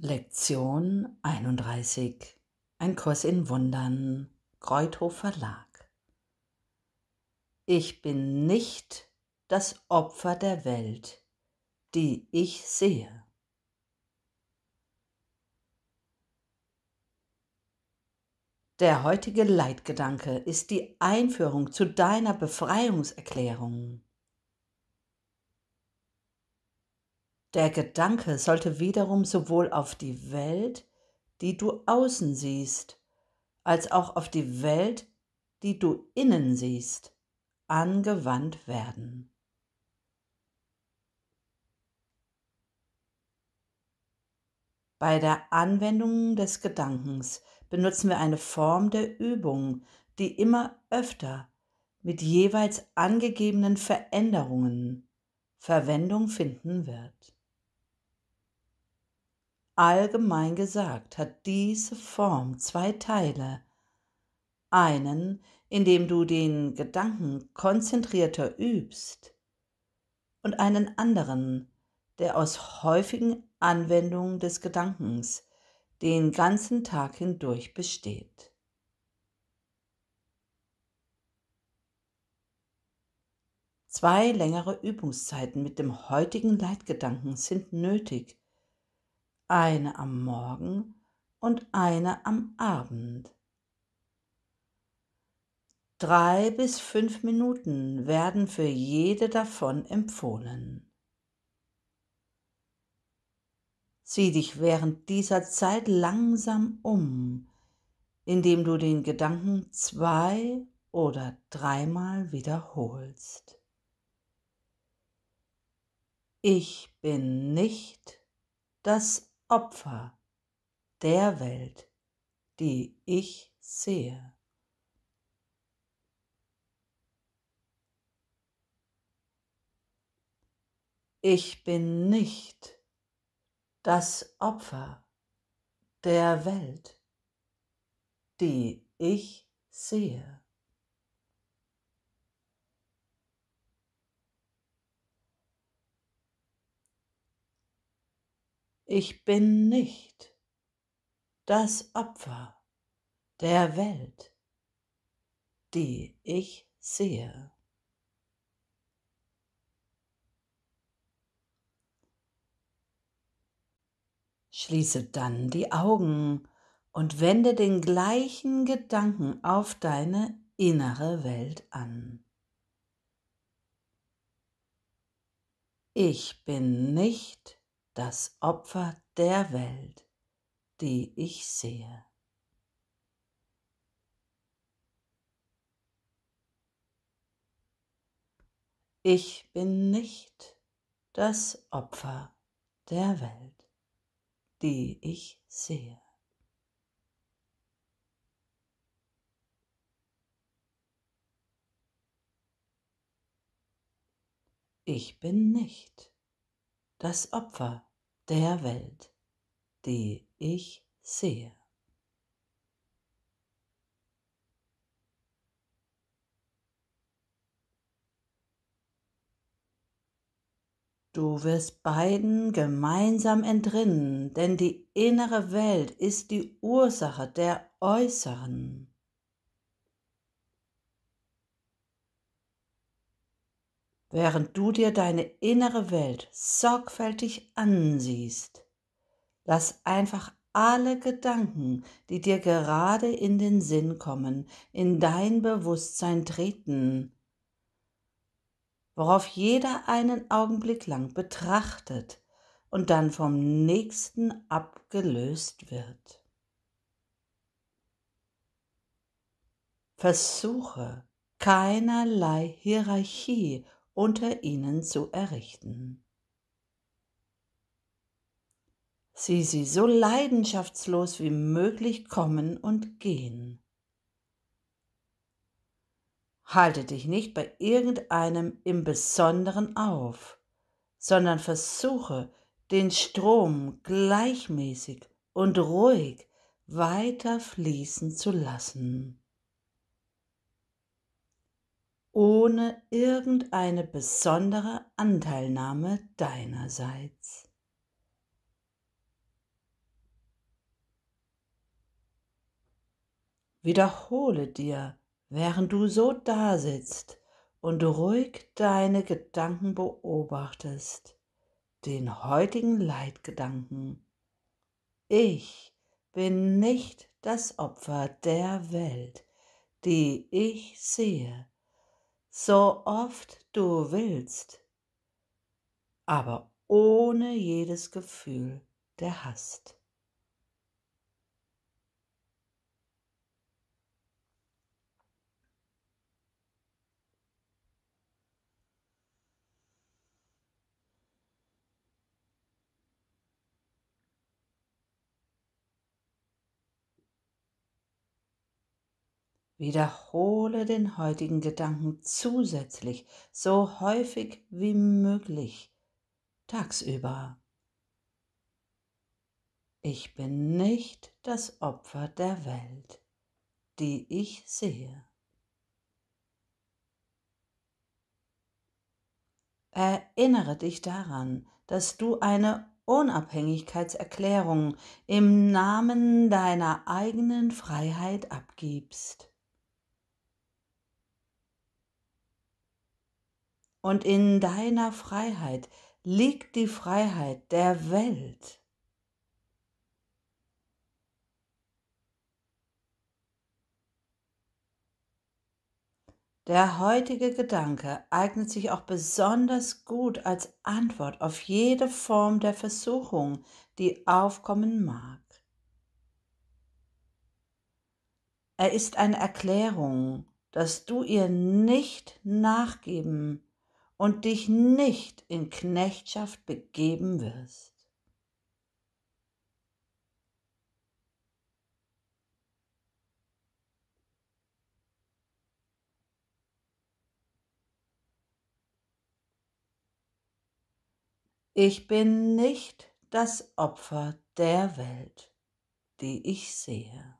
Lektion 31 Ein Kurs in Wundern Kreuthof Verlag Ich bin nicht das Opfer der Welt, die ich sehe. Der heutige Leitgedanke ist die Einführung zu deiner Befreiungserklärung. Der Gedanke sollte wiederum sowohl auf die Welt, die du außen siehst, als auch auf die Welt, die du innen siehst, angewandt werden. Bei der Anwendung des Gedankens benutzen wir eine Form der Übung, die immer öfter mit jeweils angegebenen Veränderungen Verwendung finden wird. Allgemein gesagt hat diese Form zwei Teile. Einen, in dem du den Gedanken konzentrierter übst, und einen anderen, der aus häufigen Anwendungen des Gedankens den ganzen Tag hindurch besteht. Zwei längere Übungszeiten mit dem heutigen Leitgedanken sind nötig, eine am Morgen und eine am Abend. Drei bis fünf Minuten werden für jede davon empfohlen. Sieh dich während dieser Zeit langsam um, indem du den Gedanken zwei oder dreimal wiederholst. Ich bin nicht das Opfer der Welt, die ich sehe. Ich bin nicht das Opfer der Welt, die ich sehe. Ich bin nicht das Opfer der Welt, die ich sehe. Schließe dann die Augen und wende den gleichen Gedanken auf deine innere Welt an. Ich bin nicht das Opfer der Welt, die ich sehe. Ich bin nicht das Opfer der Welt, die ich sehe. Ich bin nicht das Opfer der Welt, die ich sehe. Du wirst beiden gemeinsam entrinnen, denn die innere Welt ist die Ursache der äußeren. Während du dir deine innere Welt sorgfältig ansiehst. Lass einfach alle Gedanken, die dir gerade in den Sinn kommen, in dein Bewusstsein treten, worauf jeder einen Augenblick lang betrachtet und dann vom nächsten abgelöst wird. Versuche keinerlei Hierarchie unter ihnen zu errichten. Sieh sie so leidenschaftslos wie möglich kommen und gehen. Halte dich nicht bei irgendeinem im Besonderen auf, sondern versuche, den Strom gleichmäßig und ruhig weiter fließen zu lassen ohne irgendeine besondere Anteilnahme deinerseits. Wiederhole dir, während du so dasitzt und ruhig deine Gedanken beobachtest, den heutigen Leitgedanken. Ich bin nicht das Opfer der Welt, die ich sehe so oft du willst, aber ohne jedes Gefühl der Hast. Wiederhole den heutigen Gedanken zusätzlich so häufig wie möglich tagsüber. Ich bin nicht das Opfer der Welt, die ich sehe. Erinnere dich daran, dass du eine Unabhängigkeitserklärung im Namen deiner eigenen Freiheit abgibst. Und in deiner Freiheit liegt die Freiheit der Welt. Der heutige Gedanke eignet sich auch besonders gut als Antwort auf jede Form der Versuchung, die aufkommen mag. Er ist eine Erklärung, dass du ihr nicht nachgeben und dich nicht in Knechtschaft begeben wirst. Ich bin nicht das Opfer der Welt, die ich sehe.